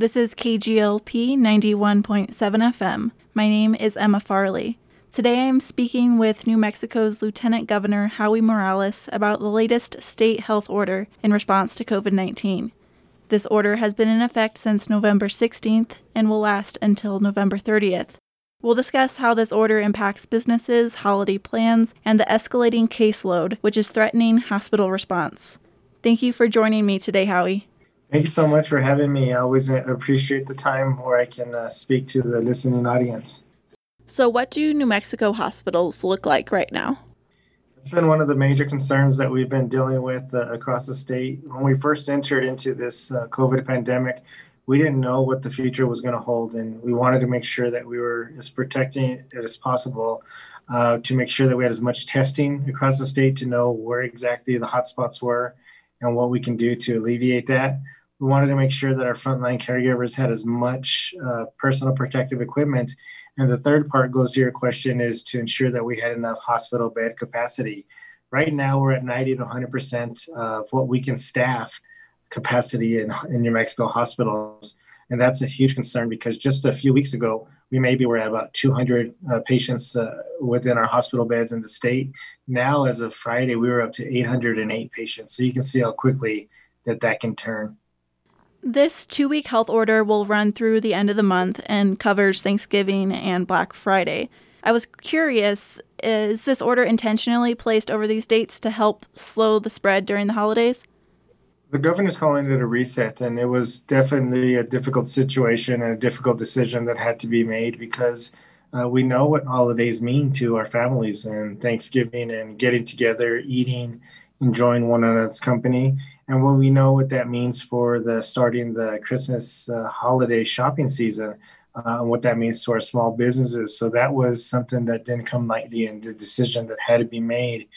This is KGLP 91.7 FM. My name is Emma Farley. Today I am speaking with New Mexico's Lieutenant Governor Howie Morales about the latest state health order in response to COVID 19. This order has been in effect since November 16th and will last until November 30th. We'll discuss how this order impacts businesses, holiday plans, and the escalating caseload, which is threatening hospital response. Thank you for joining me today, Howie. Thank you so much for having me. I always appreciate the time where I can uh, speak to the listening audience. So, what do New Mexico hospitals look like right now? It's been one of the major concerns that we've been dealing with uh, across the state. When we first entered into this uh, COVID pandemic, we didn't know what the future was going to hold, and we wanted to make sure that we were as protecting it as possible uh, to make sure that we had as much testing across the state to know where exactly the hotspots were and what we can do to alleviate that we wanted to make sure that our frontline caregivers had as much uh, personal protective equipment. And the third part goes to your question is to ensure that we had enough hospital bed capacity. Right now, we're at 90 to 100% of what we can staff capacity in, in New Mexico hospitals. And that's a huge concern because just a few weeks ago, we maybe were at about 200 uh, patients uh, within our hospital beds in the state. Now, as of Friday, we were up to 808 patients. So you can see how quickly that that can turn. This two week health order will run through the end of the month and covers Thanksgiving and Black Friday. I was curious is this order intentionally placed over these dates to help slow the spread during the holidays? The governor's calling it a reset, and it was definitely a difficult situation and a difficult decision that had to be made because uh, we know what holidays mean to our families and Thanksgiving and getting together, eating, enjoying one another's company and when we know what that means for the starting the Christmas uh, holiday shopping season, uh, and what that means to our small businesses. So that was something that didn't come lightly, and the decision that had to be made.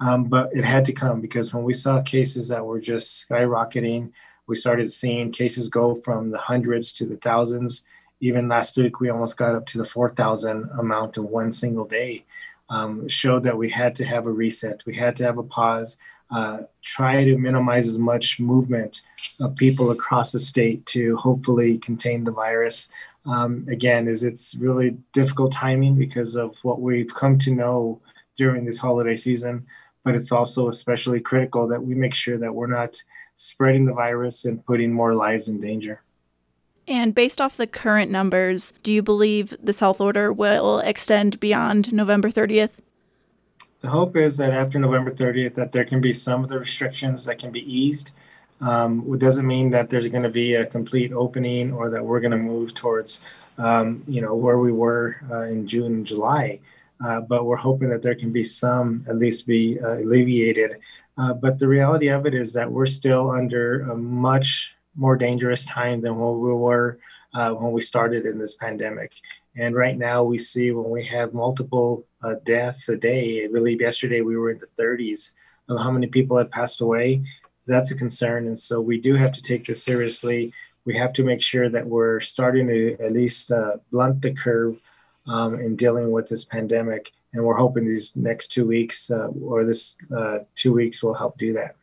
Um, but it had to come because when we saw cases that were just skyrocketing, we started seeing cases go from the hundreds to the thousands. Even last week, we almost got up to the 4,000 amount of one single day. Um, showed that we had to have a reset. We had to have a pause uh, try to minimize as much movement of people across the state to hopefully contain the virus. Um, again, is it's really difficult timing because of what we've come to know during this holiday season, but it's also especially critical that we make sure that we're not spreading the virus and putting more lives in danger. And based off the current numbers, do you believe this health order will extend beyond November 30th? The hope is that after November 30th, that there can be some of the restrictions that can be eased. Um, it doesn't mean that there's going to be a complete opening or that we're going to move towards, um, you know, where we were uh, in June and July. Uh, but we're hoping that there can be some, at least, be uh, alleviated. Uh, but the reality of it is that we're still under a much more dangerous time than what we were uh, when we started in this pandemic. And right now, we see when we have multiple uh, deaths a day, I believe yesterday we were in the 30s of how many people had passed away. That's a concern. And so we do have to take this seriously. We have to make sure that we're starting to at least uh, blunt the curve um, in dealing with this pandemic. And we're hoping these next two weeks uh, or this uh, two weeks will help do that.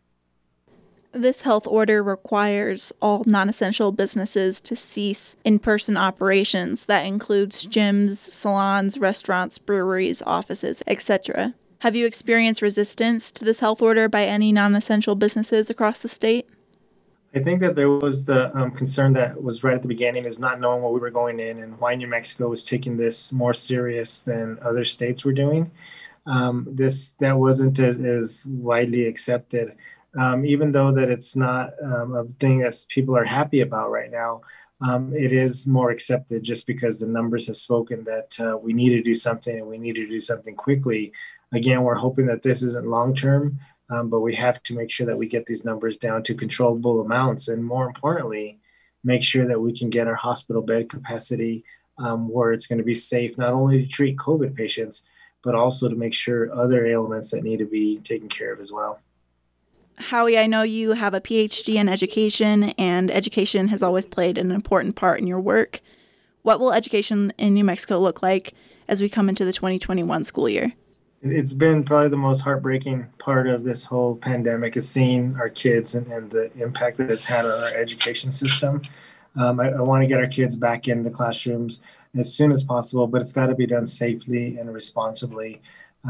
This health order requires all non essential businesses to cease in person operations. That includes gyms, salons, restaurants, breweries, offices, etc. Have you experienced resistance to this health order by any non essential businesses across the state? I think that there was the um, concern that was right at the beginning is not knowing what we were going in and why New Mexico was taking this more serious than other states were doing. Um, this that wasn't as, as widely accepted um, even though that it's not um, a thing that people are happy about right now, um, it is more accepted just because the numbers have spoken that uh, we need to do something and we need to do something quickly. Again, we're hoping that this isn't long term, um, but we have to make sure that we get these numbers down to controllable amounts, and more importantly, make sure that we can get our hospital bed capacity um, where it's going to be safe not only to treat COVID patients, but also to make sure other ailments that need to be taken care of as well. Howie, I know you have a PhD in education, and education has always played an important part in your work. What will education in New Mexico look like as we come into the 2021 school year? It's been probably the most heartbreaking part of this whole pandemic is seeing our kids and, and the impact that it's had on our education system. Um, I, I want to get our kids back in the classrooms as soon as possible, but it's got to be done safely and responsibly.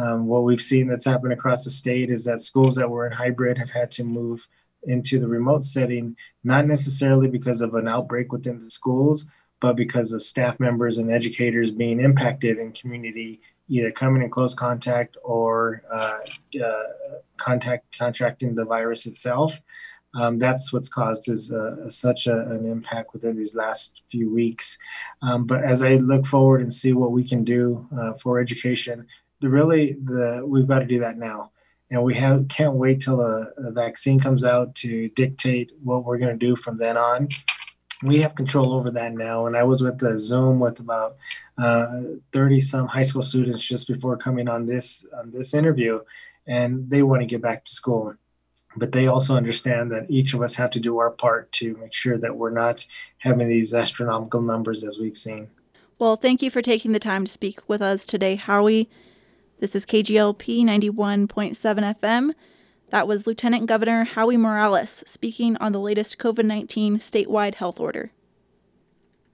Um, what we've seen that's happened across the state is that schools that were in hybrid have had to move into the remote setting, not necessarily because of an outbreak within the schools, but because of staff members and educators being impacted in community, either coming in close contact or uh, uh, contact contracting the virus itself. Um, that's what's caused is uh, such a, an impact within these last few weeks. Um, but as I look forward and see what we can do uh, for education, the really the we've got to do that now. And we have can't wait till a, a vaccine comes out to dictate what we're going to do from then on. We have control over that now and i was with the zoom with about 30 uh, some high school students just before coming on this on this interview and they want to get back to school. But they also understand that each of us have to do our part to make sure that we're not having these astronomical numbers as we've seen. Well thank you for taking the time to speak with us today howie this is KGLP 91.7 FM. That was Lieutenant Governor Howie Morales speaking on the latest COVID 19 statewide health order.